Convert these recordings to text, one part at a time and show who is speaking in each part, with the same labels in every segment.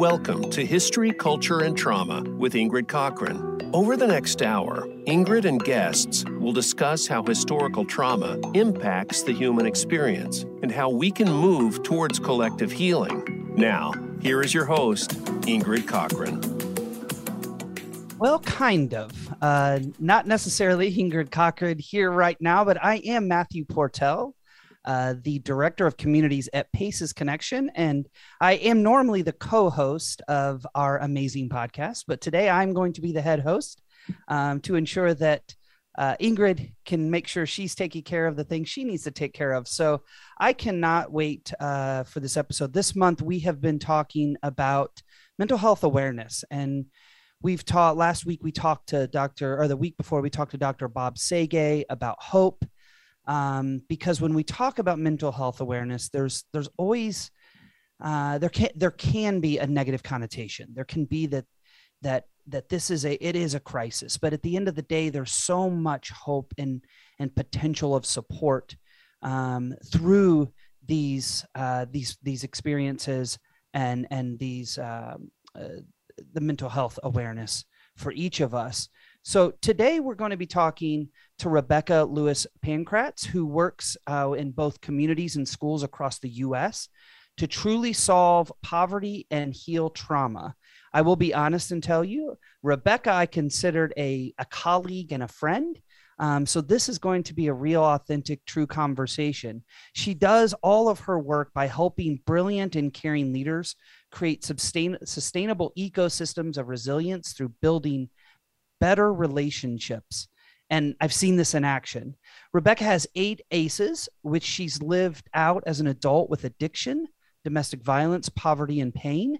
Speaker 1: Welcome to History, Culture, and Trauma with Ingrid Cochran. Over the next hour, Ingrid and guests will discuss how historical trauma impacts the human experience and how we can move towards collective healing. Now, here is your host, Ingrid Cochran.
Speaker 2: Well, kind of. Uh, not necessarily Ingrid Cochran here right now, but I am Matthew Portell, uh, the director of communities at Paces Connection. And I am normally the co host of our amazing podcast, but today I'm going to be the head host um, to ensure that uh, Ingrid can make sure she's taking care of the things she needs to take care of. So I cannot wait uh, for this episode. This month, we have been talking about mental health awareness and we've taught last week we talked to dr or the week before we talked to dr bob Sege about hope um, because when we talk about mental health awareness there's there's always uh, there can there can be a negative connotation there can be that that that this is a it is a crisis but at the end of the day there's so much hope and and potential of support um, through these uh, these these experiences and and these um, uh, the mental health awareness for each of us. So today we're going to be talking to Rebecca Lewis Pankratz, who works uh, in both communities and schools across the U.S. to truly solve poverty and heal trauma. I will be honest and tell you, Rebecca, I considered a, a colleague and a friend. Um, so this is going to be a real, authentic, true conversation. She does all of her work by helping brilliant and caring leaders create sustain, sustainable ecosystems of resilience through building better relationships. And I've seen this in action. Rebecca has eight ACEs, which she's lived out as an adult with addiction, domestic violence, poverty, and pain.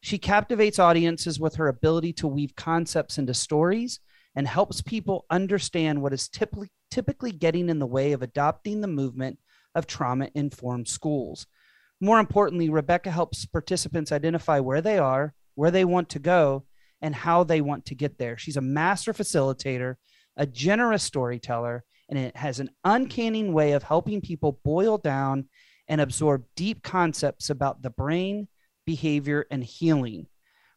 Speaker 2: She captivates audiences with her ability to weave concepts into stories and helps people understand what is typically, typically getting in the way of adopting the movement of trauma informed schools. More importantly, Rebecca helps participants identify where they are, where they want to go, and how they want to get there. She's a master facilitator, a generous storyteller, and it has an uncanny way of helping people boil down and absorb deep concepts about the brain, behavior, and healing.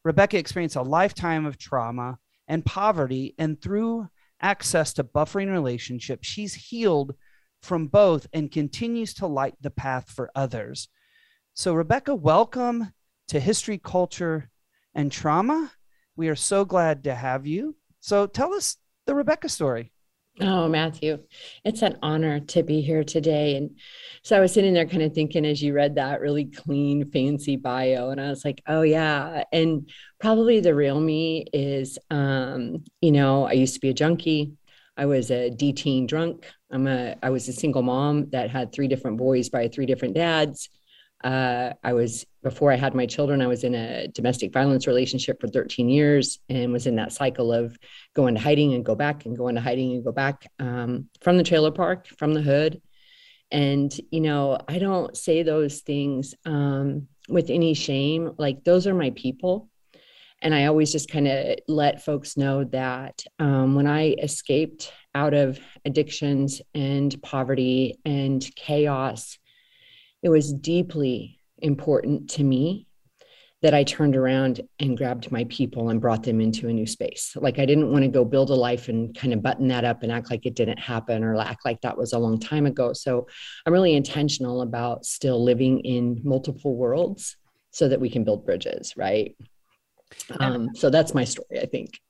Speaker 2: Rebecca experienced a lifetime of trauma and poverty, and through access to buffering relationships, she's healed from both and continues to light the path for others. So, Rebecca, welcome to History, Culture, and Trauma. We are so glad to have you. So, tell us the Rebecca story.
Speaker 3: Oh, Matthew, it's an honor to be here today. And so I was sitting there kind of thinking as you read that really clean, fancy bio, and I was like, oh, yeah. And probably the real me is, um, you know, I used to be a junkie. I was a D teen drunk. I'm a, I was a single mom that had three different boys by three different dads. Uh, I was before I had my children, I was in a domestic violence relationship for 13 years and was in that cycle of going to hiding and go back and going to hiding and go back um, from the trailer park, from the hood. And, you know, I don't say those things um, with any shame. Like, those are my people. And I always just kind of let folks know that um, when I escaped out of addictions and poverty and chaos, it was deeply important to me that I turned around and grabbed my people and brought them into a new space. Like I didn't want to go build a life and kind of button that up and act like it didn't happen or act like that was a long time ago. So I'm really intentional about still living in multiple worlds so that we can build bridges, right? Um, so that's my story, I think.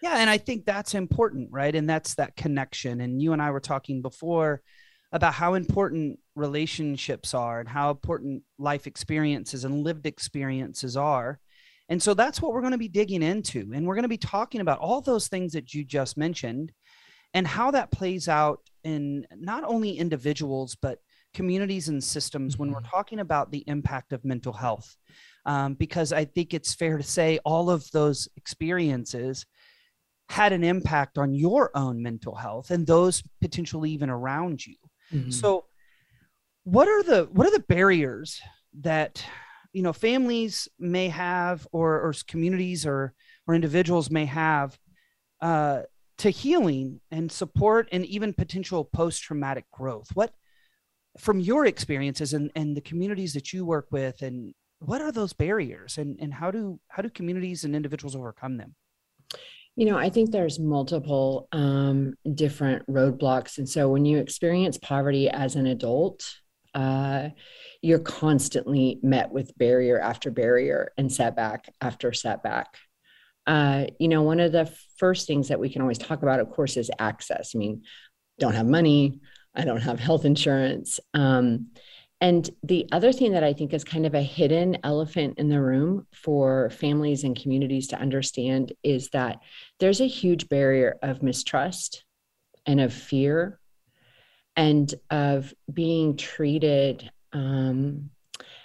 Speaker 2: Yeah, and I think that's important, right? And that's that connection. And you and I were talking before about how important relationships are and how important life experiences and lived experiences are. And so that's what we're going to be digging into. And we're going to be talking about all those things that you just mentioned and how that plays out in not only individuals, but communities and systems when we're mm-hmm. talking about the impact of mental health. Um, because I think it's fair to say all of those experiences had an impact on your own mental health and those potentially even around you. Mm-hmm. So what are the what are the barriers that you know families may have or or communities or or individuals may have uh, to healing and support and even potential post-traumatic growth what from your experiences and, and the communities that you work with and what are those barriers and, and how do how do communities and individuals overcome them?
Speaker 3: You know, I think there's multiple um, different roadblocks. And so when you experience poverty as an adult, uh, you're constantly met with barrier after barrier and setback after setback. Uh, you know, one of the first things that we can always talk about, of course, is access. I mean, don't have money, I don't have health insurance. Um, and the other thing that I think is kind of a hidden elephant in the room for families and communities to understand is that there's a huge barrier of mistrust and of fear and of being treated um,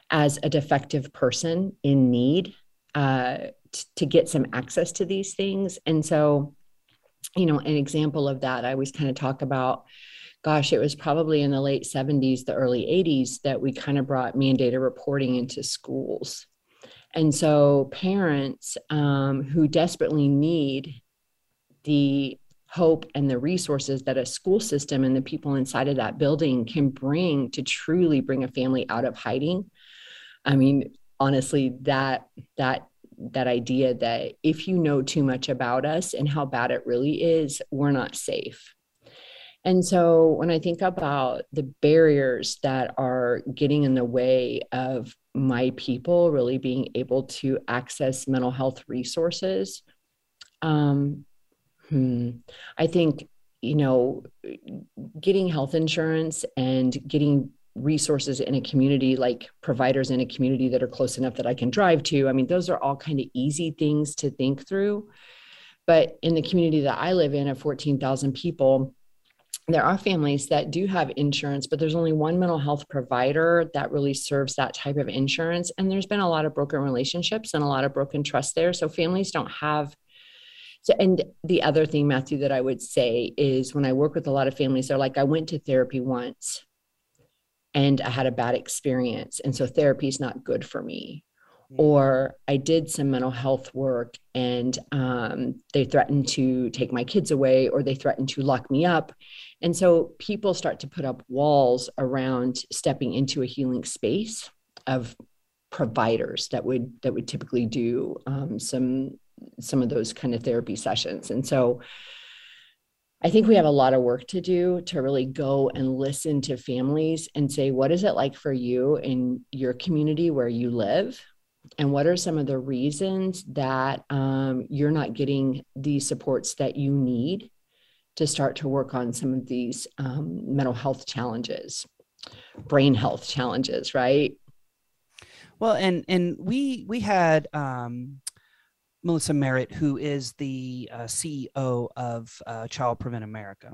Speaker 3: as a defective person in need uh, t- to get some access to these things. And so, you know, an example of that, I always kind of talk about gosh, it was probably in the late 70s, the early 80s that we kind of brought mandated reporting into schools. And so parents um, who desperately need the hope and the resources that a school system and the people inside of that building can bring to truly bring a family out of hiding. I mean, honestly, that that that idea that if you know too much about us and how bad it really is, we're not safe. And so when I think about the barriers that are getting in the way of my people really being able to access mental health resources, um, hmm, I think, you know, getting health insurance and getting resources in a community like providers in a community that are close enough that I can drive to. I mean, those are all kind of easy things to think through. But in the community that I live in of 14,000 people, there are families that do have insurance, but there's only one mental health provider that really serves that type of insurance. And there's been a lot of broken relationships and a lot of broken trust there. So families don't have. So, and the other thing, Matthew, that I would say is when I work with a lot of families, they're like, I went to therapy once and I had a bad experience. And so therapy is not good for me. Mm. Or I did some mental health work and um, they threatened to take my kids away or they threatened to lock me up and so people start to put up walls around stepping into a healing space of providers that would that would typically do um, some some of those kind of therapy sessions. And so I think we have a lot of work to do to really go and listen to families and say, what is it like for you in your community where you live? And what are some of the reasons that um, you're not getting the supports that you need to start to work on some of these um, mental health challenges, brain health challenges, right?
Speaker 2: Well, and and we we had um, Melissa Merrick, who is the uh, CEO of uh, Child Prevent America,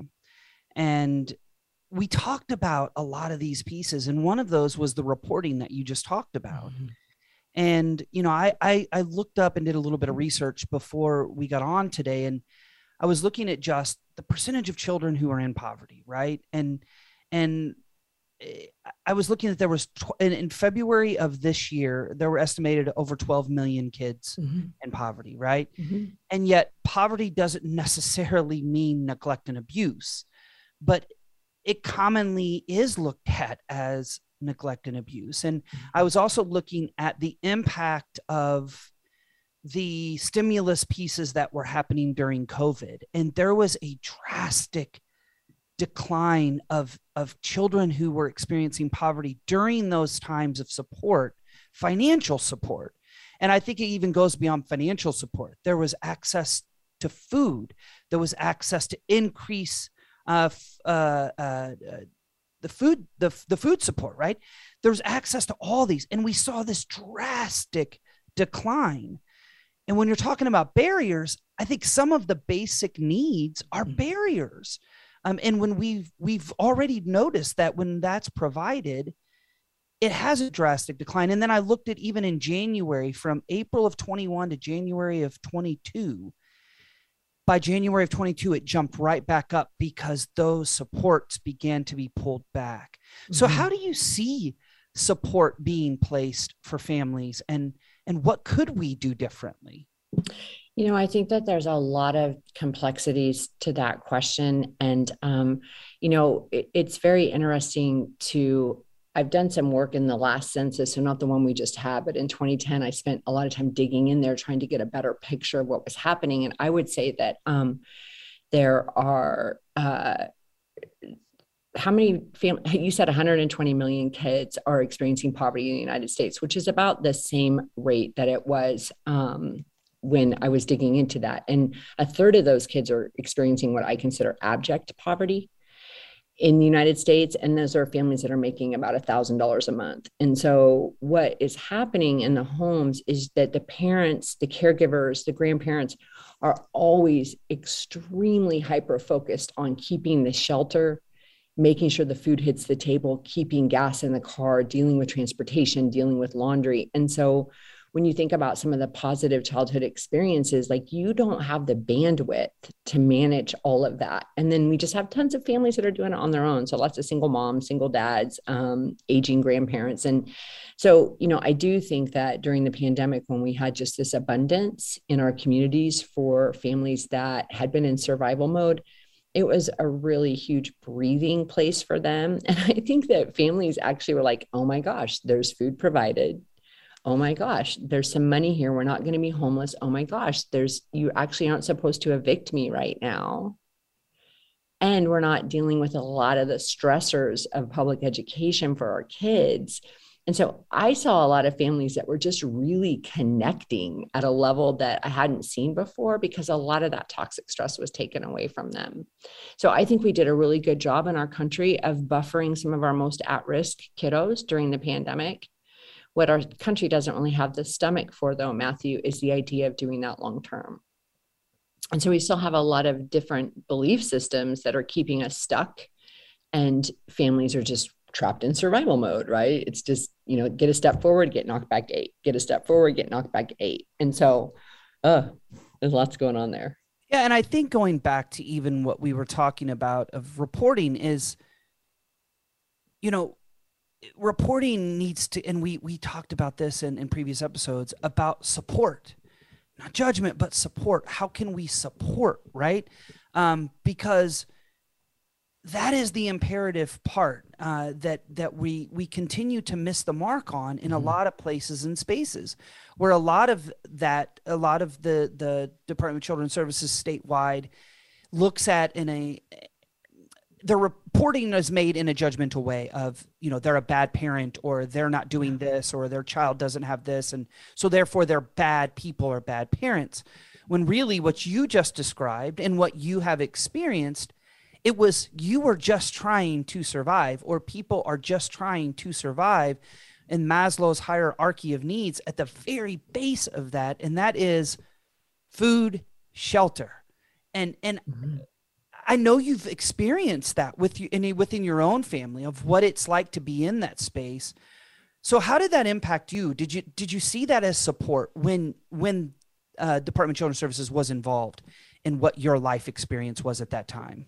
Speaker 2: and we talked about a lot of these pieces, and one of those was the reporting that you just talked about. Mm-hmm. And you know, I, I I looked up and did a little bit of research before we got on today, and I was looking at just the percentage of children who are in poverty, right? And and I was looking at there was tw- in, in, February of this year there were estimated over 12 million kids mm-hmm. in poverty, right? Mm-hmm. And yet poverty doesn't necessarily mean neglect and abuse, but it commonly is looked at as neglect and abuse. And. I was also looking at the impact of the stimulus pieces that were happening during COVID, and there was a drastic decline of of children who were experiencing poverty during those times of support, financial support. And I think it even goes beyond financial support. There was access to food. There was access to increase uh, uh, uh, the food the, the food support. Right. There was access to all these, and we saw this drastic decline. And when you're talking about barriers, I think some of the basic needs are mm-hmm. barriers. Um, and when we've we've already noticed that when that's provided, it has a drastic decline. And then I looked at even in January, from April of 21 to January of 22. By January of 22, it jumped right back up because those supports began to be pulled back. Mm-hmm. So, how do you see support being placed for families and and what could we do differently?
Speaker 3: You know, I think that there's a lot of complexities to that question. And, um, you know, it, it's very interesting to I've done some work in the last census, so not the one we just had, but in 2010, I spent a lot of time digging in there trying to get a better picture of what was happening. And I would say that um, there are uh, how many fam- you said 120 million kids are experiencing poverty in the united states which is about the same rate that it was um, when i was digging into that and a third of those kids are experiencing what i consider abject poverty in the united states and those are families that are making about a thousand dollars a month and so what is happening in the homes is that the parents the caregivers the grandparents are always extremely hyper focused on keeping the shelter making sure the food hits the table, keeping gas in the car, dealing with transportation, dealing with laundry. And so when you think about some of the positive childhood experiences, like you don't have the bandwidth to manage all of that. And then we just have tons of families that are doing it on their own. So lots of single moms, single dads, um, aging grandparents. And so, you know, I do think that during the pandemic, when we had just this abundance in our communities for families that had been in survival mode, it was a really huge breathing place for them. And I think that families actually were like, oh my gosh, there's food provided. Oh my gosh, there's some money here. We're not going to be homeless. Oh my gosh, there's you actually aren't supposed to evict me right now. And we're not dealing with a lot of the stressors of public education for our kids. And so I saw a lot of families that were just really connecting at a level that I hadn't seen before because a lot of that toxic stress was taken away from them. So I think we did a really good job in our country of buffering some of our most at risk kiddos during the pandemic. What our country doesn't really have the stomach for, though, Matthew, is the idea of doing that long term. And so we still have a lot of different belief systems that are keeping us stuck. And families are just trapped in survival mode, right? It's just, you know, get a step forward, get knocked back eight, get a step forward, get knocked back eight. And so, uh, there's lots going on there.
Speaker 2: Yeah. And I think going back to even what we were talking about of reporting is, you know, reporting needs to, and we, we talked about this in, in previous episodes about support, not judgment, but support. How can we support, right? Um, because, that is the imperative part uh, that that we we continue to miss the mark on in mm-hmm. a lot of places and spaces where a lot of that a lot of the the department of children's services statewide looks at in a the reporting is made in a judgmental way of you know they're a bad parent or they're not doing this or their child doesn't have this and so therefore they're bad people or bad parents when really what you just described and what you have experienced it was you were just trying to survive, or people are just trying to survive in Maslow's hierarchy of needs at the very base of that, and that is food, shelter. And and mm-hmm. I know you've experienced that with you in, within your own family of what it's like to be in that space. So how did that impact you? Did you did you see that as support when when uh, Department of Children's Services was involved in what your life experience was at that time?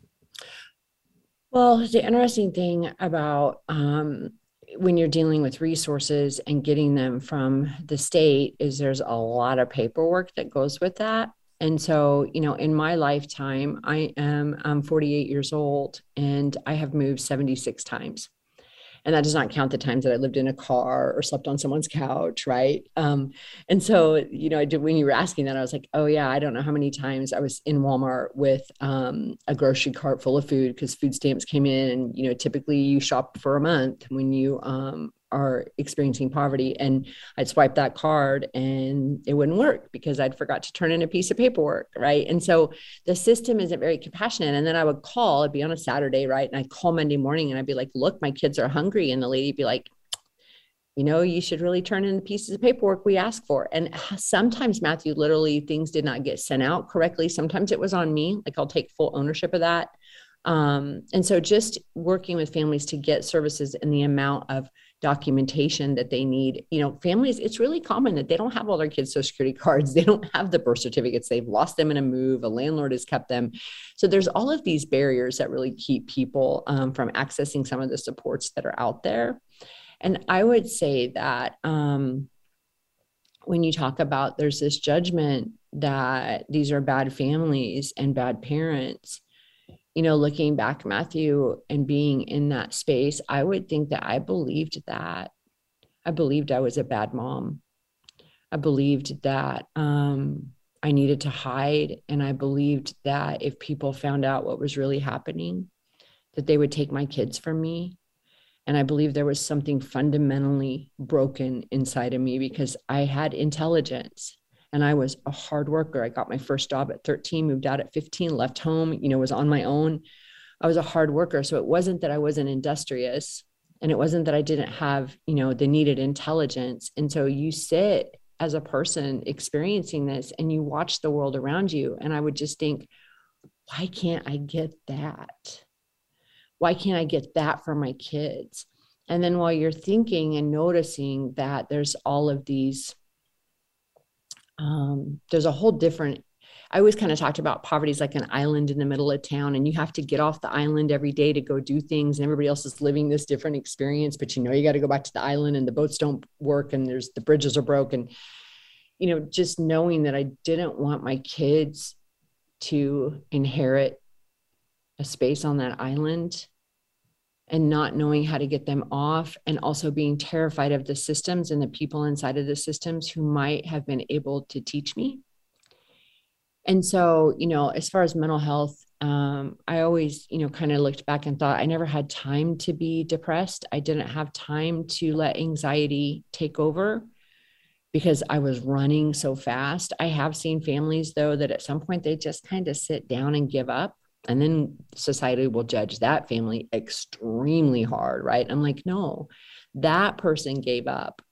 Speaker 3: Well, the interesting thing about um, when you're dealing with resources and getting them from the state is there's a lot of paperwork that goes with that. And so, you know, in my lifetime, I am I'm 48 years old and I have moved 76 times and that does not count the times that I lived in a car or slept on someone's couch, right? Um, and so, you know, I did when you were asking that, I was like, oh yeah, I don't know how many times I was in Walmart with um, a grocery cart full of food because food stamps came in, and you know, typically you shop for a month when you um, are experiencing poverty and I'd swipe that card and it wouldn't work because I'd forgot to turn in a piece of paperwork, right? And so the system isn't very compassionate. And then I would call, it'd be on a Saturday, right? And I'd call Monday morning and I'd be like, look, my kids are hungry. And the lady'd be like, you know, you should really turn in the pieces of paperwork we asked for. And sometimes, Matthew, literally things did not get sent out correctly. Sometimes it was on me. Like I'll take full ownership of that. Um, and so just working with families to get services in the amount of documentation that they need. You know, families, it's really common that they don't have all their kids' social security cards. They don't have the birth certificates. They've lost them in a move. A landlord has kept them. So there's all of these barriers that really keep people um, from accessing some of the supports that are out there. And I would say that um, when you talk about there's this judgment that these are bad families and bad parents, you know, looking back, Matthew, and being in that space, I would think that I believed that. I believed I was a bad mom. I believed that um, I needed to hide. And I believed that if people found out what was really happening, that they would take my kids from me. And I believe there was something fundamentally broken inside of me because I had intelligence and I was a hard worker. I got my first job at 13, moved out at 15, left home, you know, was on my own. I was a hard worker. So it wasn't that I wasn't industrious and it wasn't that I didn't have, you know, the needed intelligence. And so you sit as a person experiencing this and you watch the world around you. And I would just think, why can't I get that? Why can't I get that for my kids? And then while you're thinking and noticing that there's all of these um, there's a whole different I always kind of talked about poverty is like an island in the middle of town, and you have to get off the island every day to go do things. And everybody else is living this different experience, but you know, you got to go back to the island, and the boats don't work, and there's the bridges are broken. You know, just knowing that I didn't want my kids to inherit a space on that island and not knowing how to get them off and also being terrified of the systems and the people inside of the systems who might have been able to teach me. And so you know as far as mental health um, i always you know kind of looked back and thought i never had time to be depressed. I didn't have time to let anxiety take over because i was running so fast. I have seen families though that at some point they just kind of sit down and give up and then society will judge that family extremely hard, right? I'm like, no, that person gave up.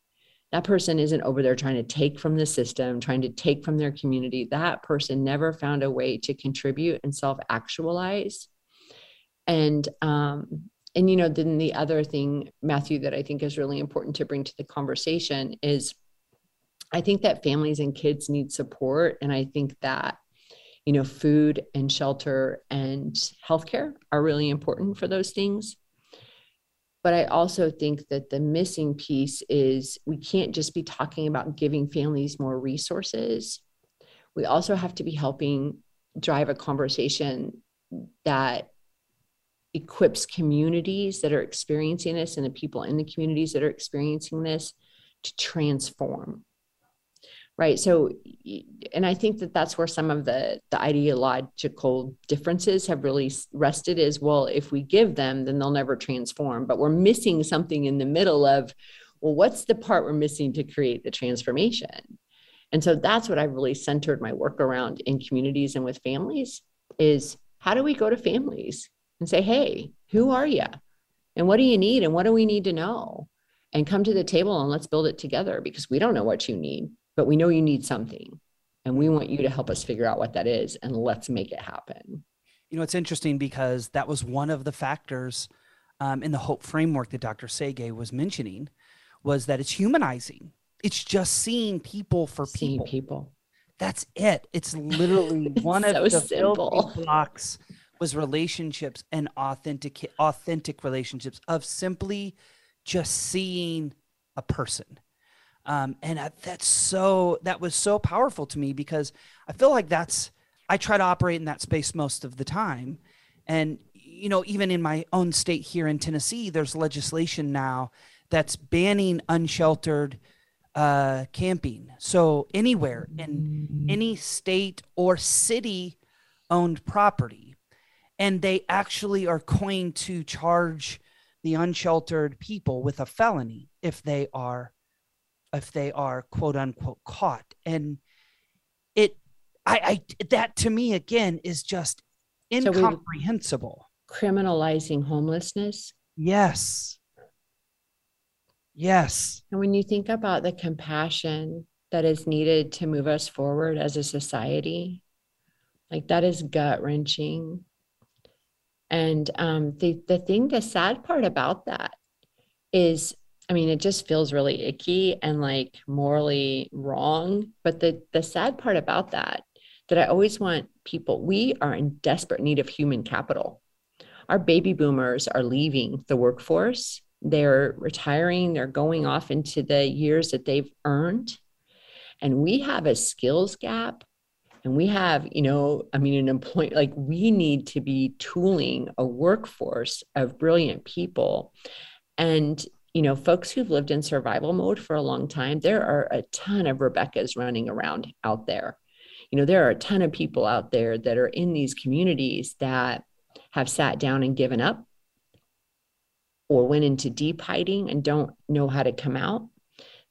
Speaker 3: That person isn't over there trying to take from the system, trying to take from their community. That person never found a way to contribute and self actualize. And, um, and you know, then the other thing, Matthew, that I think is really important to bring to the conversation is I think that families and kids need support. And I think that you know, food and shelter and healthcare are really important for those things. But I also think that the missing piece is we can't just be talking about giving families more resources. We also have to be helping drive a conversation that equips communities that are experiencing this and the people in the communities that are experiencing this to transform right. So and i think that that's where some of the the ideological differences have really rested is well if we give them then they'll never transform. But we're missing something in the middle of well what's the part we're missing to create the transformation? And so that's what i've really centered my work around in communities and with families is how do we go to families and say hey who are you and what do you need? And what do we need to know? And come to the table and let's build it together because we don't know what you need but we know you need something and we want you to help us figure out what that is and let's make it happen.
Speaker 2: You know it's interesting because that was one of the factors um, in the hope framework that dr Sege was mentioning was that it's humanizing. It's just seeing people for
Speaker 3: seeing
Speaker 2: people.
Speaker 3: people.
Speaker 2: That's it. It's literally one
Speaker 3: so
Speaker 2: of the
Speaker 3: simple.
Speaker 2: blocks was relationships and authentic authentic relationships of simply just seeing a person um, and I, that's so that was so powerful to me because I feel like that's I try to operate in that space most of the time, and you know even in my own state here in Tennessee, there's legislation now that's banning unsheltered uh, camping. So anywhere in any state or city owned property, and they actually are going to charge the unsheltered people with a felony if they are if they are quote unquote caught. And it i i that to me again is just incomprehensible.
Speaker 3: so criminalizing homelessness?
Speaker 2: Yes. Yes.
Speaker 3: And when you think about the compassion that is needed to move us forward as a society like that is gut wrenching and um, the the thing the sad part about that is I mean, it just feels really icky and like morally wrong. But the the sad part about that, that I always want people, we are in desperate need of human capital. Our baby boomers are leaving the workforce. They're retiring, they're going off into the years that they've earned. And we have a skills gap And we have, you know, I mean, an employee, like we need to be tooling a workforce of brilliant people. And, you know, folks who've lived in survival mode for a long time, there are a ton of Rebecca's running around out there. You know, there are a ton of people out there that are in these communities that have sat down and given up or went into deep hiding and don't know how to come out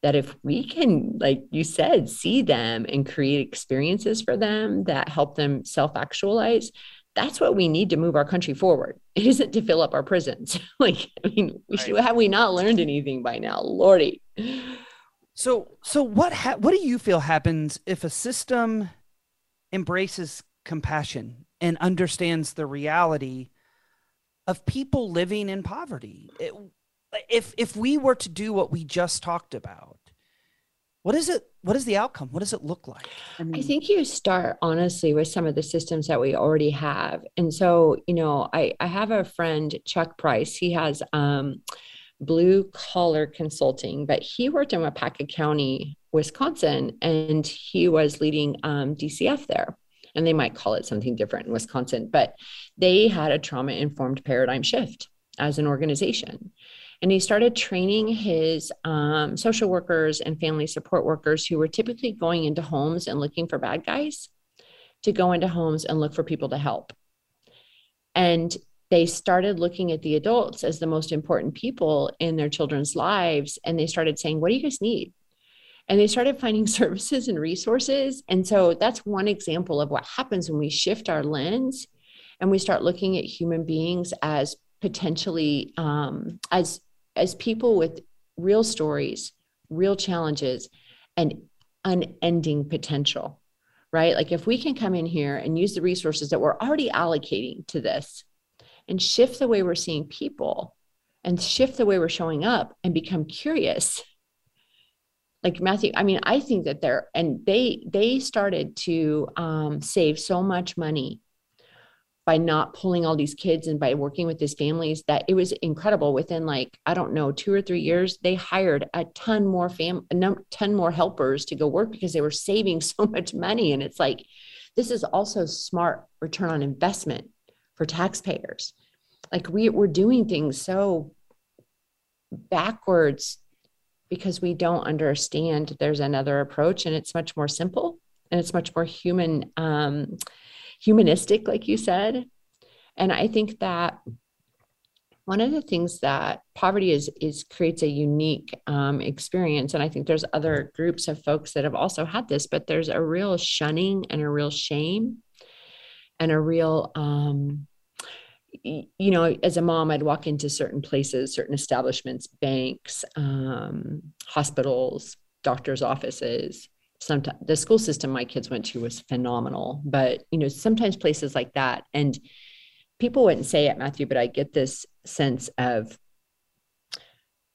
Speaker 3: that if we can like you said see them and create experiences for them that help them self actualize that's what we need to move our country forward. It isn't to fill up our prisons. Like i mean we should, have we not learned anything by now? Lordy.
Speaker 2: So so what ha- what do you feel happens if a system embraces compassion and understands the reality of people living in poverty. It, if if we were to do what we just talked about, what is it? What is the outcome? What does it look like?
Speaker 3: I, mean, I think you start honestly with some of the systems that we already have, and so you know, I I have a friend Chuck Price. He has um, blue collar consulting, but he worked in Waupaca County, Wisconsin, and he was leading um, DCF there and they might call it something different in Wisconsin, but they had a trauma informed paradigm shift as an organization. And he started training his um, social workers and family support workers who were typically going into homes and looking for bad guys to go into homes and look for people to help. And they started looking at the adults as the most important people in their children's lives. And they started saying, What do you guys need? and they started finding services and resources. And so that's one example of what happens when we shift our lens and we start looking at human beings as potentially um, as as people with real stories, real challenges, and unending potential. Right? Like if we can come in here and use the resources that we're already allocating to this and shift the way we're seeing people and shift the way we're showing up and become curious like Matthew, I mean, I think that they're and they they started to um, save so much money by not pulling all these kids and by working with these families that it was incredible. Within like I don't know two or three years, they hired a ton more fam, a ton more helpers to go work because they were saving so much money. And it's like this is also smart return on investment for taxpayers. Like we we're doing things so backwards because we don't understand there's another approach and it's much more simple and it's much more human um, humanistic like you said and i think that one of the things that poverty is is creates a unique um, experience and i think there's other groups of folks that have also had this but there's a real shunning and a real shame and a real um, you know, as a mom, I'd walk into certain places, certain establishments, banks, um, hospitals, doctors' offices. Sometimes the school system my kids went to was phenomenal, but you know, sometimes places like that, and people wouldn't say it, Matthew, but I get this sense of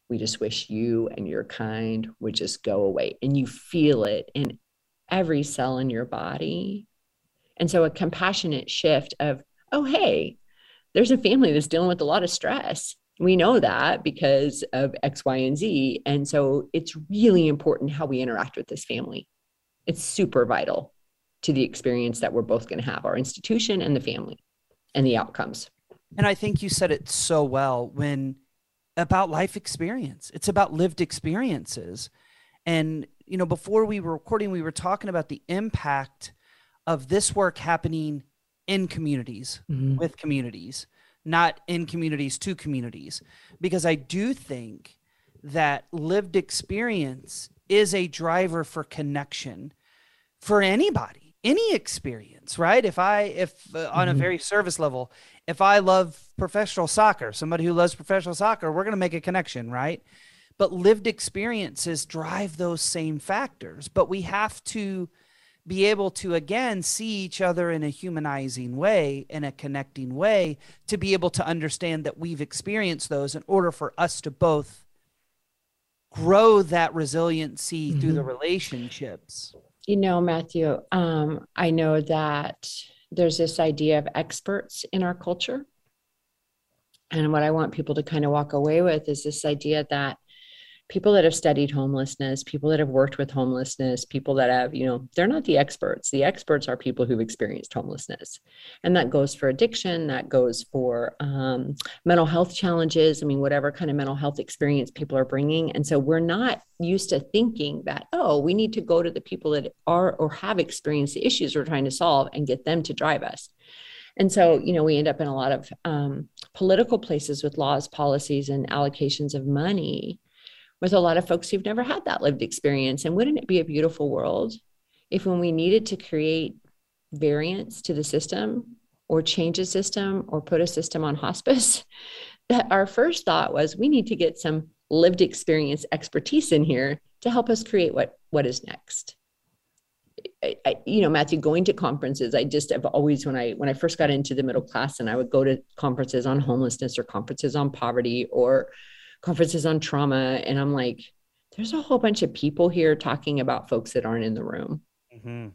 Speaker 3: we just wish you and your kind would just go away, and you feel it in every cell in your body. And so, a compassionate shift of, oh, hey, there's a family that's dealing with a lot of stress. We know that because of X, Y, and Z. And so it's really important how we interact with this family. It's super vital to the experience that we're both going to have our institution and the family and the outcomes.
Speaker 2: And I think you said it so well when about life experience, it's about lived experiences. And, you know, before we were recording, we were talking about the impact of this work happening in communities mm-hmm. with communities, not in communities to communities. Because I do think that lived experience is a driver for connection for anybody, any experience, right? If I, if uh, on mm-hmm. a very service level, if I love professional soccer, somebody who loves professional soccer, we're going to make a connection, right? But lived experiences drive those same factors. But we have to be able to again see each other in a humanizing way, in a connecting way, to be able to understand that we've experienced those in order for us to both grow that resiliency mm-hmm. through the mm-hmm. relationships.
Speaker 3: You know, Matthew, um, I know that there's this idea of experts in our culture. And what I want people to kind of walk away with is this idea that people that have studied homelessness, people that have worked with homelessness, people that have, you know, they're not the experts. The experts are people who've experienced homelessness. And that goes for addiction, that goes for um, mental health challenges. I mean, whatever kind of mental health experience people are bringing. And so we're not used to thinking that, oh, we need to go to the people that are or have experienced the issues we're trying to solve and get them to drive us. And so, you know, we end up in a lot of um, political places with laws, policies, and allocations of money with a lot of folks who've never had that lived experience. And wouldn't it be a beautiful world if, when we needed to create variants to the system or change a system or put a system on hospice, that our first thought was we need to get some lived experience expertise in here to help us create what what is next. I, I, you know, Matthew, going to conferences, I just have always when I when I first got into the middle class and I would go to conferences on homelessness or conferences on poverty or conferences on trauma. And I'm like, there's a whole bunch of people here talking about folks that aren't in the room. Mm-hmm.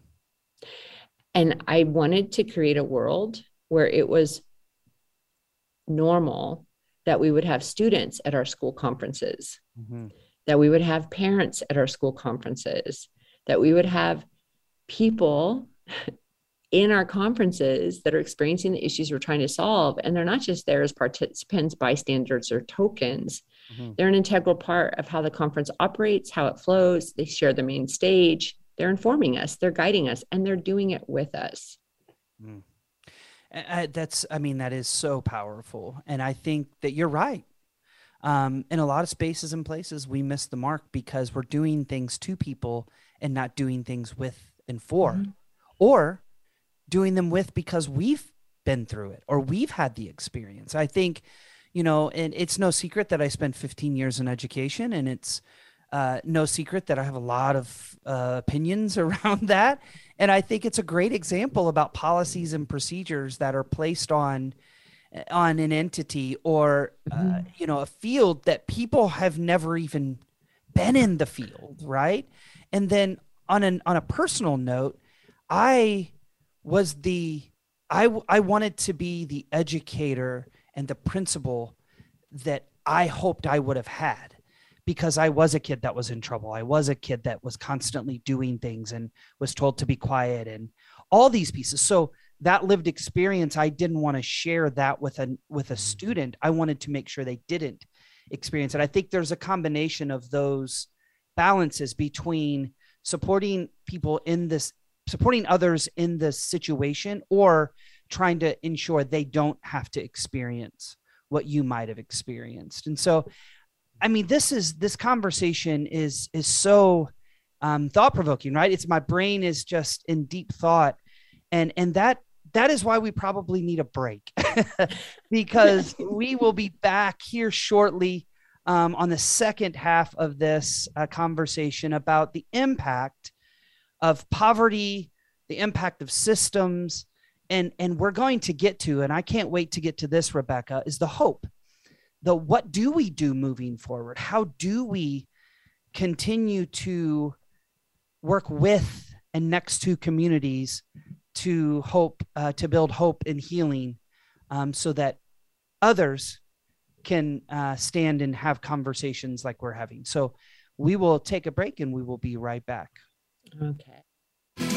Speaker 3: And I wanted to create a world where it was normal that we would have students at our school conferences, mm-hmm. that we would have parents at our school conferences, that we would have people in our conferences that are experiencing the issues we're trying to solve. And they're not just there as participants, bystanders, or tokens. Mm-hmm. They're an integral part of how the conference operates, how it flows. They share the main stage. They're informing us, they're guiding us, and they're doing it with us. Mm.
Speaker 2: Uh, that's, I mean, that is so powerful. And I think that you're right. Um, in a lot of spaces and places, we miss the mark because we're doing things to people and not doing things with and for, mm-hmm. or doing them with because we've been through it or we've had the experience. I think you know, and it's no secret that I spent 15 years in education, and it's uh, no secret that I have a lot of uh, opinions around that. And I think it's a great example about policies and procedures that are placed on on an entity or uh, mm-hmm. you know a field that people have never even been in the field, right? And then on an on a personal note, I was the I I wanted to be the educator and the principal that I hoped I would have had because I was a kid that was in trouble. I was a kid that was constantly doing things and was told to be quiet and all these pieces. So that lived experience, I didn't want to share that with a with a student. I wanted to make sure they didn't experience it. I think there's a combination of those balances between supporting people in this supporting others in this situation or trying to ensure they don't have to experience what you might have experienced. And so, I mean, this is this conversation is is so um, thought provoking, right? It's my brain is just in deep thought, and and that that is why we probably need a break because we will be back here shortly um, on the second half of this uh, conversation about the impact of poverty, the impact of systems, and and we're going to get to and i can't wait to get to this rebecca is the hope. The what do we do moving forward? How do we continue to work with and next to communities to hope uh, to build hope and healing um, so that others can uh, stand and have conversations like we're having. So we will take a break and we will be right back.
Speaker 3: Okay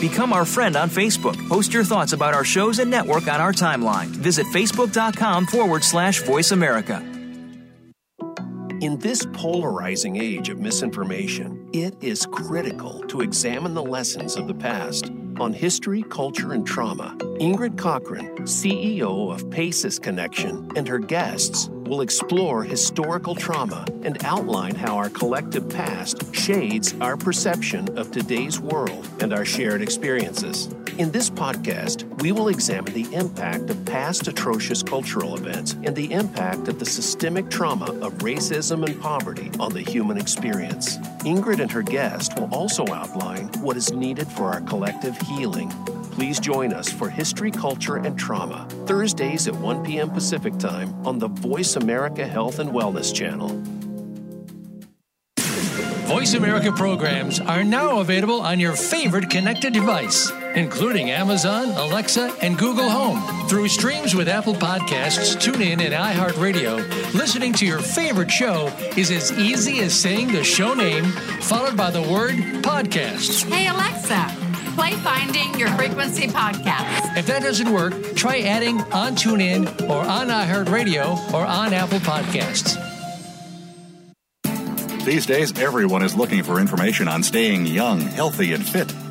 Speaker 4: Become our friend on Facebook. Post your thoughts about our shows and network on our timeline. Visit facebook.com forward slash voice America.
Speaker 1: In this polarizing age of misinformation, it is critical to examine the lessons of the past on history, culture, and trauma. Ingrid Cochran, CEO of PACES Connection, and her guests will explore historical trauma and outline how our collective past shades our perception of today's world and our shared experiences. In this podcast, we will examine the impact of past atrocious cultural events and the impact of the systemic trauma of racism and poverty on the human experience. Ingrid and her guest will also outline what is needed for our collective healing. Please join us for History, Culture, and Trauma, Thursdays at 1 p.m. Pacific Time on the Voice America Health and Wellness Channel.
Speaker 5: Voice America programs are now available on your favorite connected device, including Amazon, Alexa, and Google Home. Through streams with Apple Podcasts, TuneIn, and iHeartRadio, listening to your favorite show is as easy as saying the show name followed by the word podcast.
Speaker 6: Hey, Alexa, play Finding Your Frequency podcast.
Speaker 5: If that doesn't work, try adding on TuneIn or on iHeartRadio or on Apple Podcasts.
Speaker 7: These days, everyone is looking for information on staying young, healthy, and fit.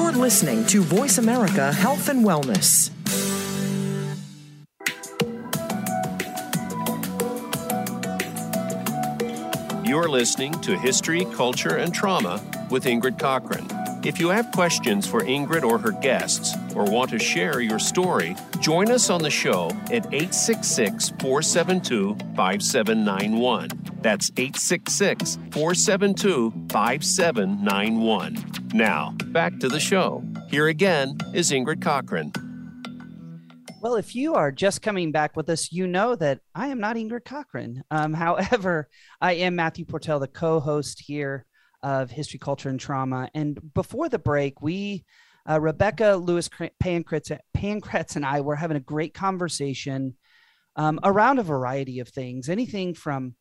Speaker 8: You're listening to Voice America Health and Wellness.
Speaker 1: You're listening to History, Culture, and Trauma with Ingrid Cochran. If you have questions for Ingrid or her guests, or want to share your story, join us on the show at 866 472 5791. That's 866 472 5791. Now, back to the show. Here again is Ingrid Cochran.
Speaker 2: Well, if you are just coming back with us, you know that I am not Ingrid Cochran. Um, however, I am Matthew Portell, the co host here of History, Culture, and Trauma. And before the break, we, uh, Rebecca Lewis Pankratz and I were having a great conversation um, around a variety of things. Anything from,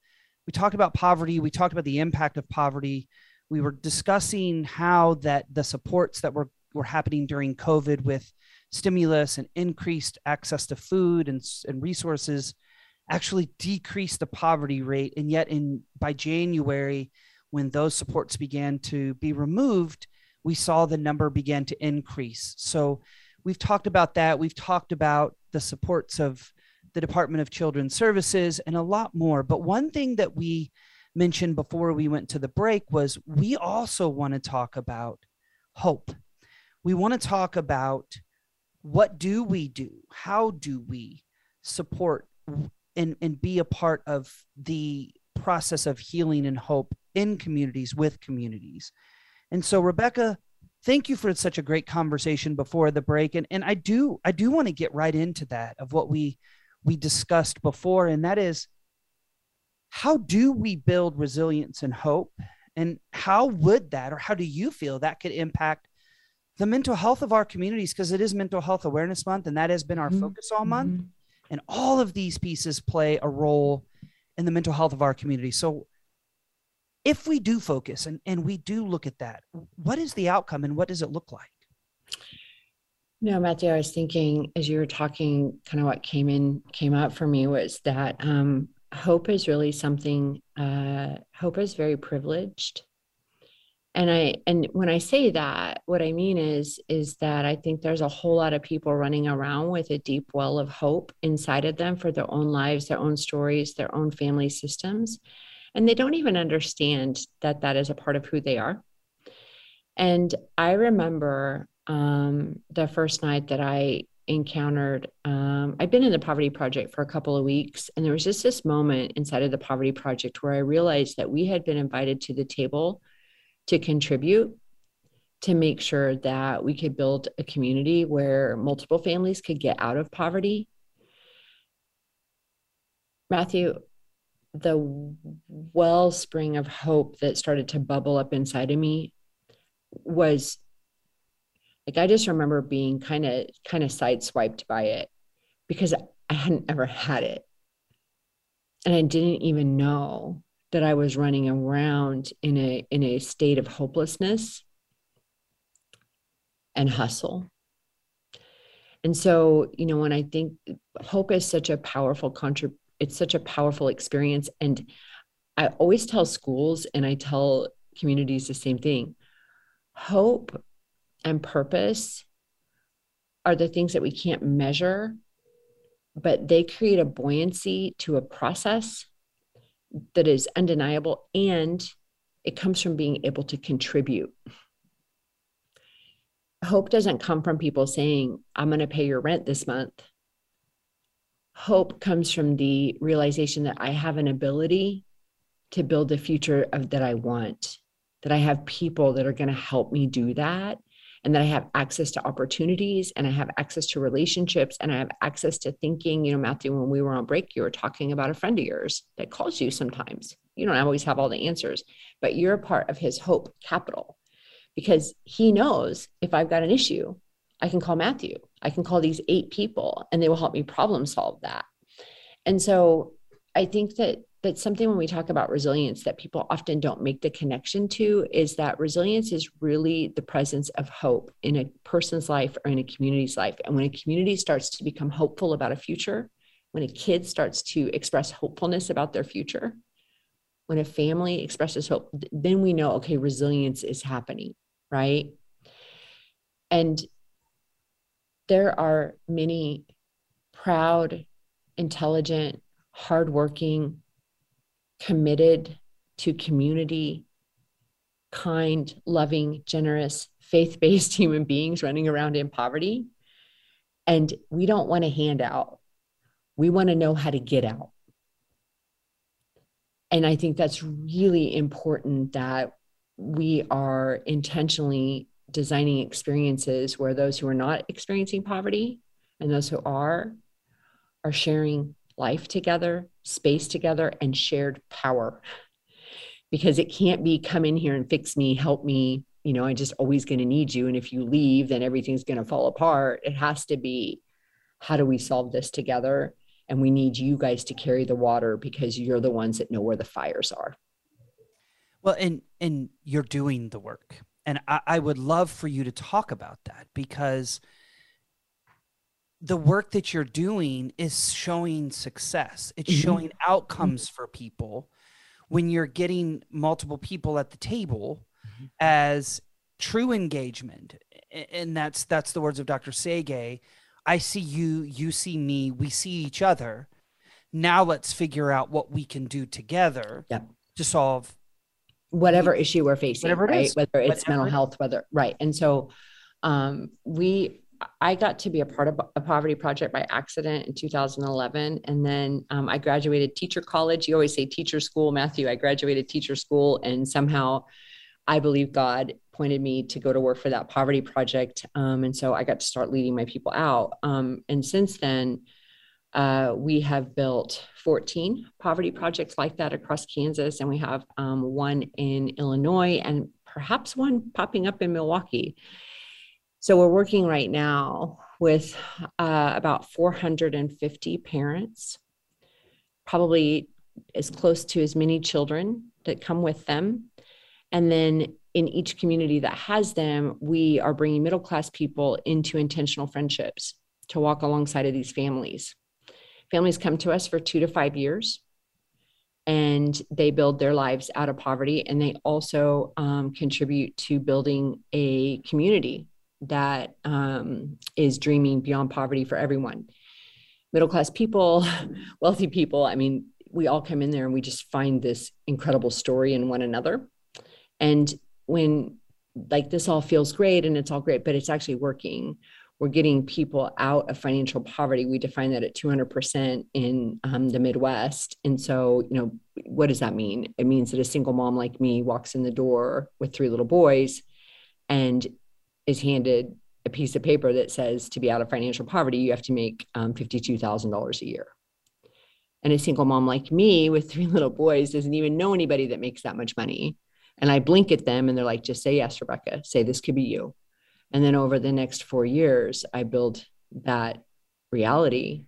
Speaker 2: we talked about poverty, we talked about the impact of poverty. We were discussing how that the supports that were, were happening during COVID with stimulus and increased access to food and, and resources actually decreased the poverty rate. And yet in by January, when those supports began to be removed, we saw the number began to increase. So we've talked about that. We've talked about the supports of the Department of Children's Services and a lot more. But one thing that we mentioned before we went to the break was we also want to talk about hope. We want to talk about what do we do? How do we support and, and be a part of the process of healing and hope in communities with communities. And so, Rebecca, thank you for such a great conversation before the break. And, and I do I do want to get right into that of what we we discussed before, and that is how do we build resilience and hope? And how would that, or how do you feel that could impact the mental health of our communities? Because it is Mental Health Awareness Month, and that has been our mm-hmm. focus all month. Mm-hmm. And all of these pieces play a role in the mental health of our community. So, if we do focus and, and we do look at that, what is the outcome and what does it look like?
Speaker 3: No, Matthew, I was thinking as you were talking, kind of what came in, came up for me was that um, hope is really something, uh, hope is very privileged. And I, and when I say that, what I mean is, is that I think there's a whole lot of people running around with a deep well of hope inside of them for their own lives, their own stories, their own family systems and they don't even understand that that is a part of who they are. And I remember um, the first night that I encountered, um, I've been in the Poverty Project for a couple of weeks, and there was just this moment inside of the Poverty Project where I realized that we had been invited to the table to contribute to make sure that we could build a community where multiple families could get out of poverty. Matthew, the wellspring of hope that started to bubble up inside of me was like I just remember being kind of kind of sideswiped by it because I hadn't ever had it. And I didn't even know that I was running around in a in a state of hopelessness and hustle. And so, you know, when I think hope is such a powerful contrib- it's such a powerful experience and i always tell schools and i tell communities the same thing hope and purpose are the things that we can't measure but they create a buoyancy to a process that is undeniable and it comes from being able to contribute hope doesn't come from people saying, I'm going to pay your rent this month. Hope comes from the realization that I have an ability to build the future of that I want, that I have people that are going to help me do that, and that I have access to opportunities and I have access to relationships and I have access to thinking. You know, Matthew, when we were on break, you were talking about a friend of yours that calls you sometimes. You don't always have all the answers, but you're a part of his hope capital because he knows if I've got an issue, I can call Matthew. I can call these eight people and they will help me problem solve that. And so I think that that's something when we talk about resilience that people often don't make the connection to is that resilience is really the presence of hope in a person's life or in a community's life. And when a community starts to become hopeful about a future, when a kid starts to express hopefulness about their future, when a family expresses hope, then we know, okay, resilience is happening, right? And there are many proud, intelligent, hardworking, committed to community, kind, loving, generous, faith based human beings running around in poverty. And we don't want to hand out, we want to know how to get out. And I think that's really important that we are intentionally designing experiences where those who are not experiencing poverty and those who are are sharing life together, space together, and shared power. Because it can't be come in here and fix me, help me. You know, I'm just always going to need you. And if you leave, then everything's going to fall apart. It has to be how do we solve this together? And we need you guys to carry the water because you're the ones that know where the fires are.
Speaker 2: Well, and and you're doing the work. And I, I would love for you to talk about that because the work that you're doing is showing success. It's mm-hmm. showing outcomes mm-hmm. for people when you're getting multiple people at the table mm-hmm. as true engagement. And that's that's the words of Dr. Sege. I see you, you see me, we see each other. Now let's figure out what we can do together
Speaker 3: yep.
Speaker 2: to solve
Speaker 3: whatever issue we're facing, whatever right? Whether it's whatever mental health, whether right. And so um, we I got to be a part of a poverty project by accident in 2011. And then um, I graduated teacher college. You always say teacher school, Matthew. I graduated teacher school, and somehow I believe God pointed me to go to work for that poverty project. Um, and so I got to start leading my people out. Um, and since then, uh, we have built 14 poverty projects like that across Kansas, and we have um, one in Illinois and perhaps one popping up in Milwaukee. So we're working right now with uh, about 450 parents, probably as close to as many children that come with them. And then in each community that has them, we are bringing middle class people into intentional friendships to walk alongside of these families. Families come to us for two to five years and they build their lives out of poverty and they also um, contribute to building a community that um, is dreaming beyond poverty for everyone. Middle class people wealthy people i mean we all come in there and we just find this incredible story in one another. And when like this all feels great and it's all great but it's actually working we're getting people out of financial poverty we define that at 200% in um, the midwest and so you know what does that mean it means that a single mom like me walks in the door with three little boys and is handed a piece of paper that says to be out of financial poverty, you have to make um, $52,000 a year. And a single mom like me with three little boys doesn't even know anybody that makes that much money. And I blink at them and they're like, just say yes, Rebecca, say this could be you. And then over the next four years, I build that reality.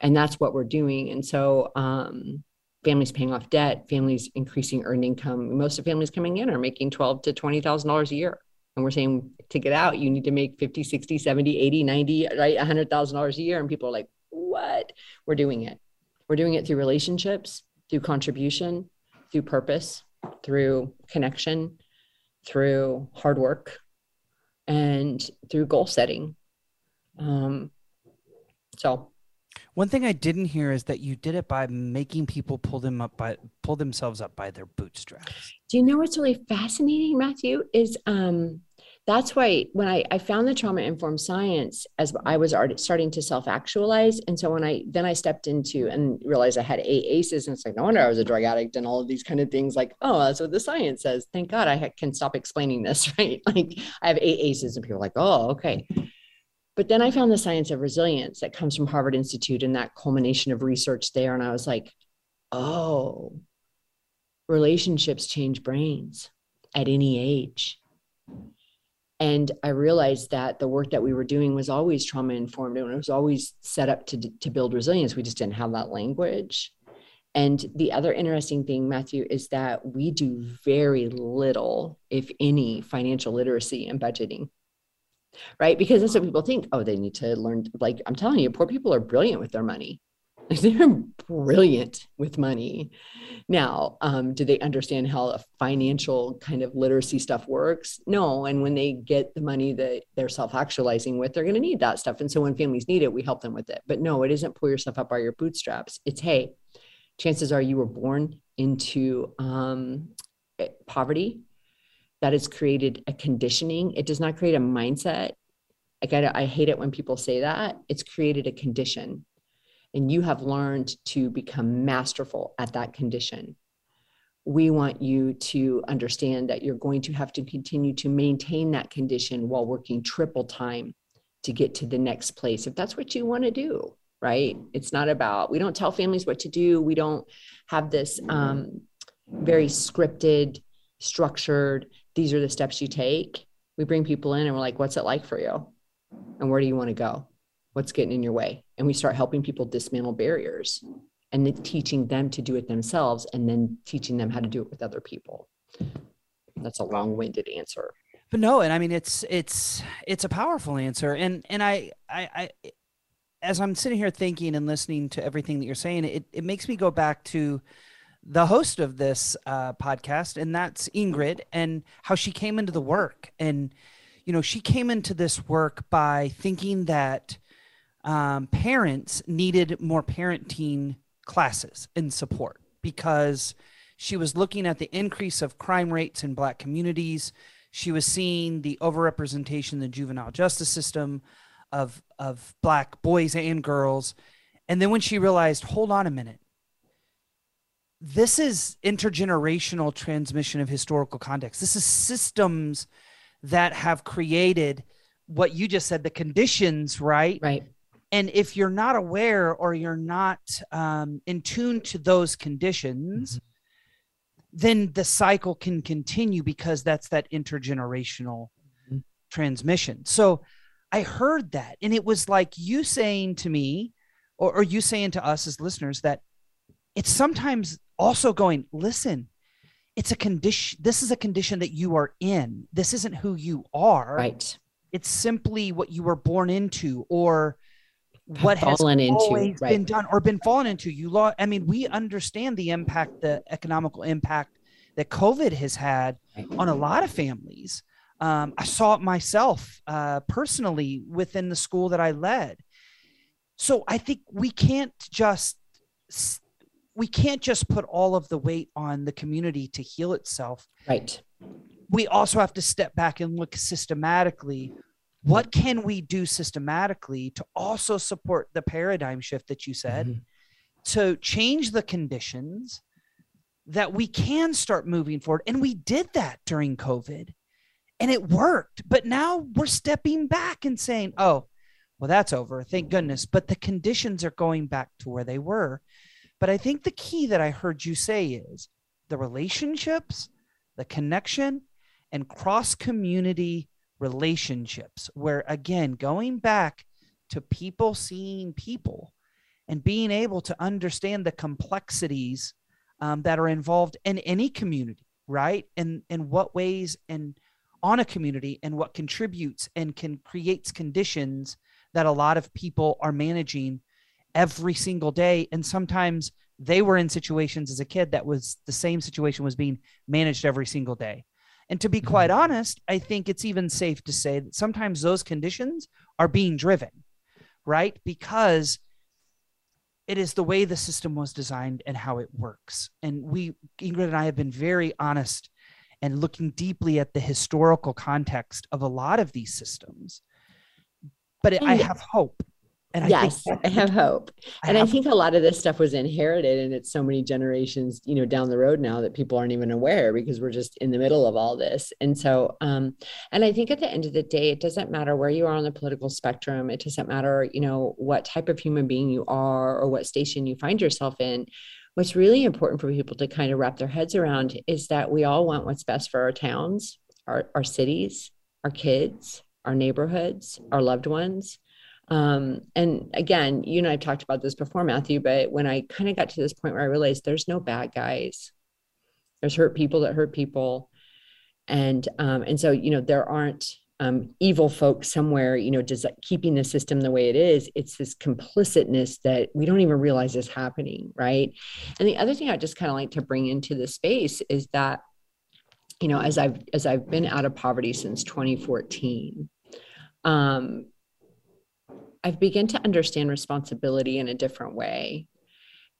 Speaker 3: And that's what we're doing. And so, um, families paying off debt, families increasing earned income. Most of the families coming in are making twelve to twenty thousand dollars a year and we're saying to get out you need to make 50 60 70 80 90 right $100000 a year and people are like what we're doing it we're doing it through relationships through contribution through purpose through connection through hard work and through goal setting um, so
Speaker 2: one thing I didn't hear is that you did it by making people pull them up by pull themselves up by their bootstraps.
Speaker 3: Do you know what's really fascinating, Matthew? Is um, that's why when I, I found the trauma informed science as I was already starting to self actualize. And so when I then I stepped into and realized I had eight ACEs, and it's like, no wonder I was a drug addict and all of these kind of things. Like, oh, that's what the science says. Thank God I can stop explaining this, right? Like, I have eight ACEs, and people are like, oh, okay. But then I found the science of resilience that comes from Harvard Institute and that culmination of research there. And I was like, oh, relationships change brains at any age and i realized that the work that we were doing was always trauma informed and it was always set up to, to build resilience. We just didn't have that language. And the other interesting thing matthew is that we do very little if any financial literacy and budgeting. Right? Because that's what people think oh they need to learn like i'm telling you poor people are brilliant with their money they're brilliant with money. Now, um, do they understand how a financial kind of literacy stuff works? No. And when they get the money that they're self actualizing with, they're going to need that stuff. And so when families need it, we help them with it. But no, it isn't pull yourself up by your bootstraps. It's, hey, chances are you were born into um, eh, poverty. That has created a conditioning. It does not create a mindset. Like I, I hate it when people say that. It's created a condition and you have learned to become masterful at that condition. We want you to understand that you're going to have to continue to maintain that condition while working triple time to get to the next place, if that's what you want to do, right? It's not about, we don't tell families what to do. We don't have this um, very scripted, structured, these are the steps you take. We bring people in and we're like, what's it like for you? And where do you want to go? what's getting in your way and we start helping people dismantle barriers and then teaching them to do it themselves and then teaching them how to do it with other people. That's a long-winded answer.
Speaker 2: But no and i mean it's it's it's a powerful answer. And and i i, I as i'm sitting here thinking and listening to everything that you're saying it, it makes me go back to the host of this uh, podcast and that's ingrid and how she came into the work. And you know she came into this work by thinking that um, parents needed more parenting classes and support because she was looking at the increase of crime rates in black communities. She was seeing the overrepresentation in the juvenile justice system of of black boys and girls. And then when she realized hold on a minute this is intergenerational transmission of historical context. This is systems that have created what you just said the conditions right?
Speaker 3: Right
Speaker 2: and if you're not aware or you're not um, in tune to those conditions mm-hmm. then the cycle can continue because that's that intergenerational mm-hmm. transmission so i heard that and it was like you saying to me or, or you saying to us as listeners that it's sometimes also going listen it's a condition this is a condition that you are in this isn't who you are
Speaker 3: right
Speaker 2: it's simply what you were born into or what has
Speaker 3: fallen
Speaker 2: always
Speaker 3: into, right.
Speaker 2: been done or been fallen into. You law, I mean, we understand the impact, the economical impact that COVID has had on a lot of families. Um, I saw it myself uh, personally within the school that I led. So I think we can't just we can't just put all of the weight on the community to heal itself.
Speaker 3: Right.
Speaker 2: We also have to step back and look systematically what can we do systematically to also support the paradigm shift that you said mm-hmm. to change the conditions that we can start moving forward? And we did that during covid and it worked but now we're stepping back and saying oh well that's over thank goodness. But the conditions are going back to where they were. But i think the key that i heard you say is the relationships the connection and cross community relationships where again going back to people seeing people and being able to understand the complexities um, that are involved in any community right? And in what ways and on a community and what contributes and can creates conditions that a lot of people are managing every single day. And sometimes they were in situations as a kid that was the same situation was being managed every single day and to be quite mm-hmm. honest, I think it's even safe to say that sometimes those conditions are being driven, right? Because it is the way the system was designed and how it works. And we, Ingrid and I, have been very honest and looking deeply at the historical context of a lot of these systems. But it, I have hope.
Speaker 3: And yes, I, I have hope. I and have, I think a lot of this stuff was inherited and it's so many generations, you know, down the road now that people aren't even aware because we're just in the middle of all this. And so, um, and I think at the end of the day, it doesn't matter where you are on the political spectrum. It doesn't matter, you know, what type of human being you are or what station you find yourself in what's really important for people to kind of wrap their heads around is that we all want what's best for our towns, our, our cities, our kids, our neighborhoods, our loved ones. Um, and again, you and I have talked about this before, Matthew, but when I kind of got to this point where I realized there's no bad guys, there's hurt people that hurt people. And um, and so, you know, there aren't um, evil folks somewhere, you know, just keeping the system the way it is. It's this complicitness that we don't even realize is happening, right? And the other thing I just kind of like to bring into the space is that, you know, as I've as I've been out of poverty since 2014, um, I've begun to understand responsibility in a different way,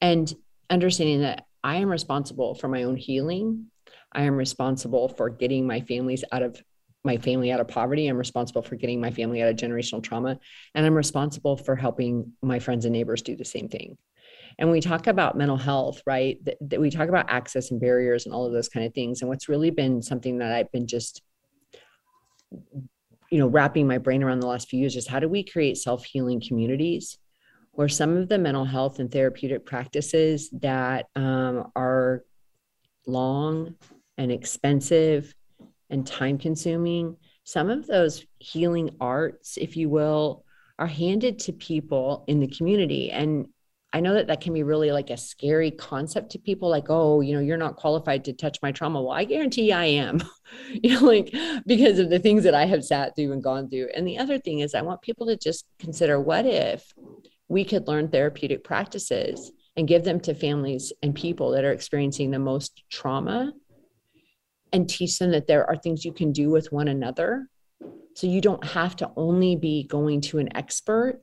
Speaker 3: and understanding that I am responsible for my own healing. I am responsible for getting my families out of my family out of poverty. I'm responsible for getting my family out of generational trauma. And I'm responsible for helping my friends and neighbors do the same thing. And we talk about mental health, right? That, that we talk about access and barriers and all of those kind of things. And what's really been something that I've been just, you know, wrapping my brain around the last few years is how do we create self healing communities where some of the mental health and therapeutic practices that um, are long and expensive and time consuming, some of those healing arts, if you will, are handed to people in the community. And I know that that can be really like a scary concept to people like, oh, you know, you're not qualified to touch my trauma. Well, I guarantee I am, you know, like because of the things that I have sat through and gone through. And the other thing is, I want people to just consider what if we could learn therapeutic practices and give them to families and people that are experiencing the most trauma and teach them that there are things you can do with one another. So you don't have to only be going to an expert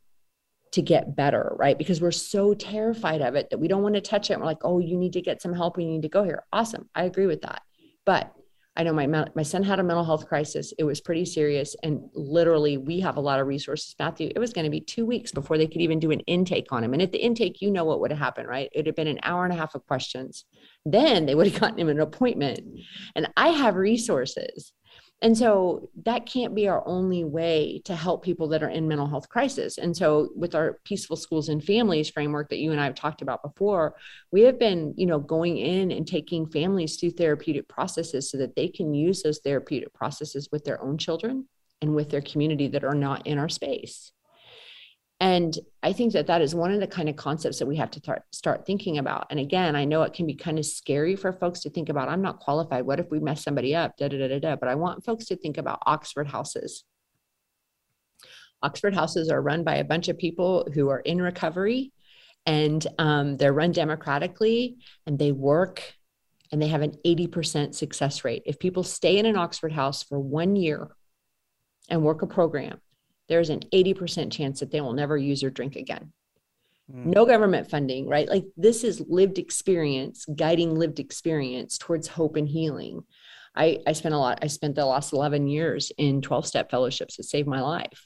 Speaker 3: to get better, right? Because we're so terrified of it that we don't want to touch it. We're like, oh, you need to get some help. We need to go here. Awesome. I agree with that. But I know my my son had a mental health crisis. It was pretty serious, and literally, we have a lot of resources. Matthew, it was going to be two weeks before they could even do an intake on him. And at the intake, you know what would have happened, right? It would have been an hour and a half of questions. Then they would have gotten him an appointment. And I have resources and so that can't be our only way to help people that are in mental health crisis. And so with our peaceful schools and families framework that you and I have talked about before, we have been, you know, going in and taking families through therapeutic processes so that they can use those therapeutic processes with their own children and with their community that are not in our space. And I think that that is one of the kind of concepts that we have to start thinking about. And again, I know it can be kind of scary for folks to think about. I'm not qualified. What if we mess somebody up? Da, da, da, da, da. But I want folks to think about Oxford houses. Oxford houses are run by a bunch of people who are in recovery and um, they're run democratically and they work and they have an 80% success rate. If people stay in an Oxford house for one year and work a program, there's an 80% chance that they will never use or drink again. Mm. No government funding, right? Like this is lived experience, guiding lived experience towards hope and healing. I, I spent a lot, I spent the last 11 years in 12 step fellowships that saved my life.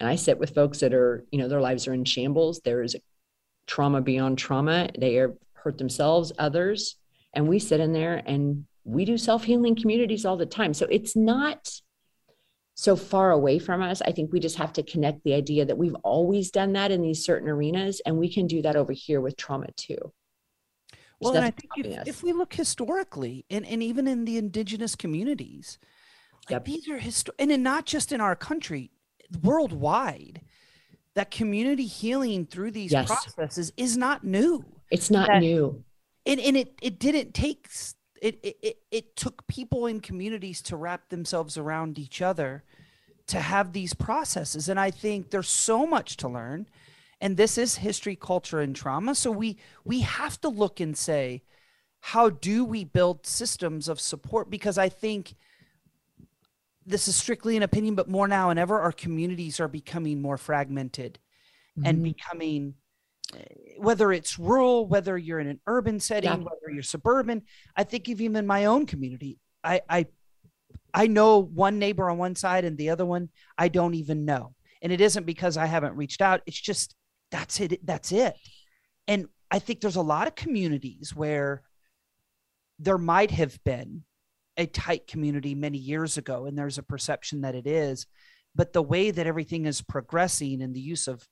Speaker 3: And I sit with folks that are, you know, their lives are in shambles. There is trauma beyond trauma. They are hurt themselves, others. And we sit in there and we do self healing communities all the time. So it's not so far away from us. I think we just have to connect the idea that we've always done that in these certain arenas, and we can do that over here with trauma too.
Speaker 2: Well, and I think if, if, we look historically, and, and even in the indigenous communities, like these are historic, and in, not just in our country, worldwide, that community healing through these yes. processes is not new.
Speaker 3: It's not that, new.
Speaker 2: And, and it, it didn't take it, it it took people in communities to wrap themselves around each other to have these processes. And i think there's so much to learn. And this is history culture and trauma. So we we have to look and say how do we build systems of support? Because i think this is strictly an opinion but more now and ever our communities are becoming more fragmented mm-hmm. and becoming whether it's rural, whether you're in an urban setting, yeah. whether you're suburban. I think even in my own community, I I I know one neighbor on one side and the other one I don't even know. And it isn't because I haven't reached out. It's just that's it. That's it. And I think there's a lot of communities where there might have been a tight community many years ago, and there's a perception that it is. But the way that everything is progressing and the use of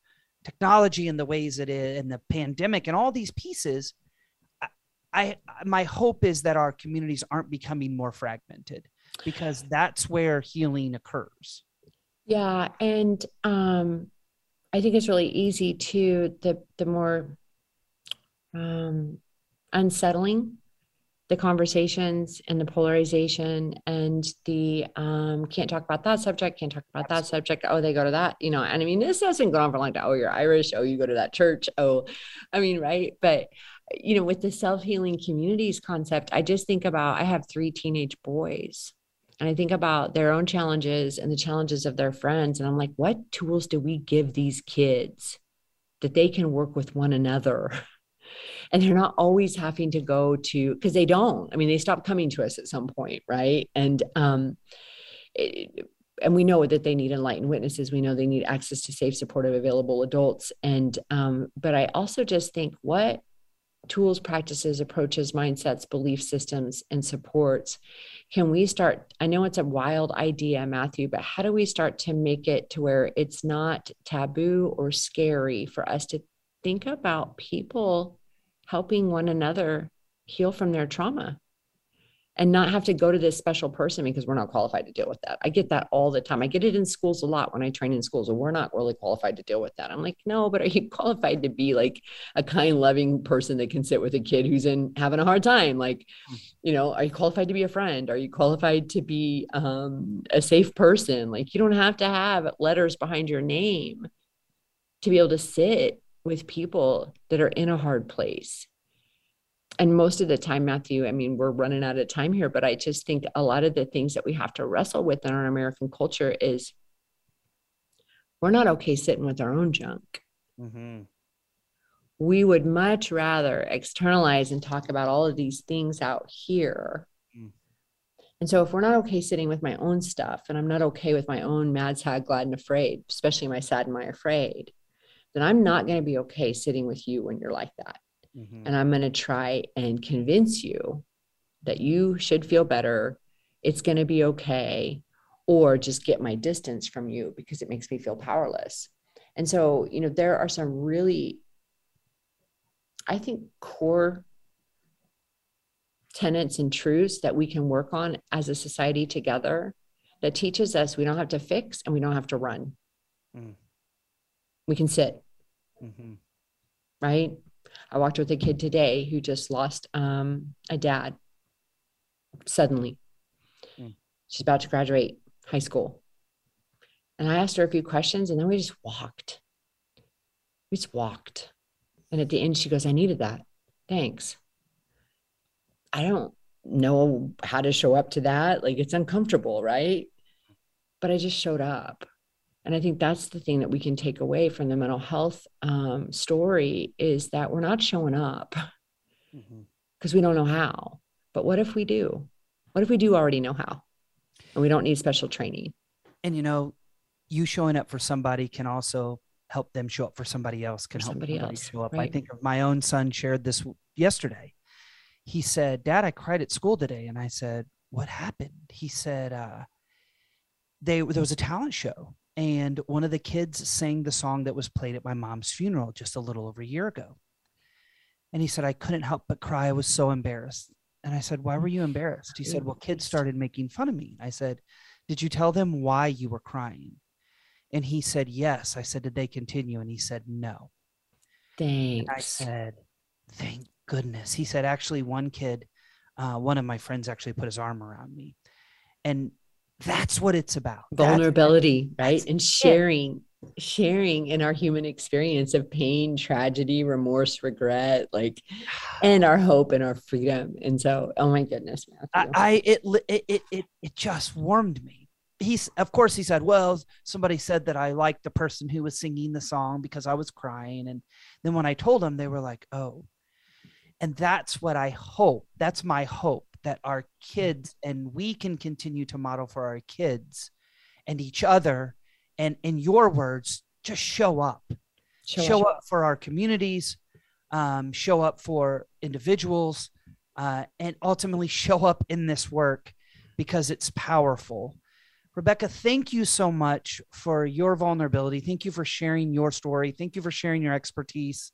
Speaker 2: technology and the ways it is and the pandemic and all these pieces, I, I my hope is that our communities aren't becoming more fragmented because that's where healing occurs.
Speaker 3: Yeah, and um, I think it's really easy to the the more um, unsettling the conversations and the polarization and the um, can't talk about that subject, can't talk about that subject. Oh, they go to that, you know. And I mean, this been going on for a long time. Oh, you're Irish. Oh, you go to that church. Oh, I mean, right. But you know, with the self healing communities concept, I just think about I have three teenage boys. And I think about their own challenges and the challenges of their friends. And I'm like, what tools do we give these kids that they can work with one another and they're not always having to go to because they don't. I mean they stop coming to us at some point right? And um it, and we know that they need enlightened witnesses. We know they need access to safe supportive available adults. And um but i also just think what tools practices approaches mindsets belief systems and supports can we start i know it's a wild idea matthew but how do we start to make it to where it's not taboo or scary for us to think about people helping one another heal from their trauma and not have to go to this special person because we're not qualified to deal with that. I get that all the time. I get it in schools a lot when I train in schools, and we're not really qualified to deal with that. I'm like, no, but are you qualified to be like a kind, loving person that can sit with a kid who's in having a hard time? Like, hmm. you know, are you qualified to be a friend? Are you qualified to be um, a safe person? Like, you don't have to have letters behind your name to be able to sit with people that are in a hard place. And most of the time, Matthew, I mean, we're running out of time here, but I just think a lot of the things that we have to wrestle with in our American culture is we're not okay sitting with our own junk. Mm-hmm. We would much rather externalize and talk about all of these things out here. Mm. And so, if we're not okay sitting with my own stuff, and I'm not okay with my own mad, sad, glad, and afraid, especially my sad and my afraid, then I'm not going to be okay sitting with you when you're like that. Mm-hmm. And I'm going to try and convince you that you should feel better. It's going to be okay. Or just get my distance from you because it makes me feel powerless. And so, you know, there are some really, I think, core tenets and truths that we can work on as a society together that teaches us we don't have to fix and we don't have to run. Mm we can sit. Mm-hmm. Right. I walked with a kid today who just lost um, a dad suddenly. Mm. She's about to graduate high school. And I asked her a few questions and then we just walked. We just walked. And at the end, she goes, I needed that. Thanks. I don't know how to show up to that. Like it's uncomfortable, right? But I just showed up and i think that's the thing that we can take away from the mental health um, story is that we're not showing up because mm-hmm. we don't know how. But what if we do? What if we do already know how? And we don't need special training.
Speaker 2: And you know you showing up for somebody can also help them show up for somebody else can help somebody, else show up. Right. i think of my own son shared this yesterday. He said dad i cried at school today. And i said what happened? He said uh, they there was a talent show and one of the kids sang the song that was played at my mom's funeral just a little over a year ago. And he said, I couldn't help but cry. I was so embarrassed. And I said, Why were you embarrassed? He said, Well, kids started making fun of me. I said, Did you tell them why you were crying? And he said, Yes. I said, Did they continue? And he said, No.
Speaker 3: Thanks.
Speaker 2: And I said, Thank goodness. He said, Actually, one kid, uh, one of my friends actually put his arm around me. And that's what it's about.
Speaker 3: Vulnerability, that's, right? and sharing, it. sharing in our human experience of pain, tragedy, remorse, regret, like, and our hope and our freedom. And so, oh my goodness,
Speaker 2: Matthew. I, I it, it, it, it just warmed me. He's, of course, he said, well, somebody said that I liked the person who was singing the song because I was crying. And then when I told them, they were like, oh, and that's what I hope. That's my hope that our kids and we can continue to model for our kids and each other and in your words just show up. Show, show up. up. for our communities um, show up for individuals uh, and ultimately show up in this work because it's powerful. Rebecca thank you so much for your vulnerability. Thank you for sharing your story. Thank you for sharing your expertise.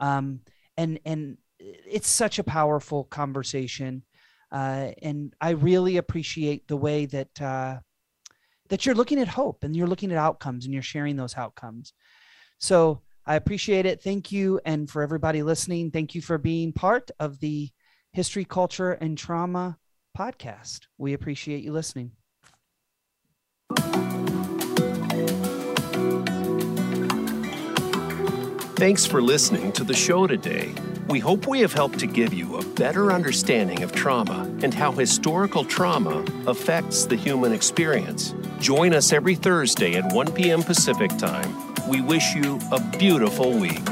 Speaker 2: Um, and and it's such a powerful conversation uh, and i really appreciate the way that uh, that you're looking at hope and you're looking at outcomes and you're sharing those outcomes. So i appreciate it. Thank you. And for everybody listening thank you for being part of the history culture and trauma podcast. We appreciate you listening.
Speaker 1: Thanks for listening to the show today. We hope we have helped to give you a better understanding of trauma and how historical trauma affects the human experience. Join us every Thursday at 1 p.m. Pacific Time. We wish you a beautiful week.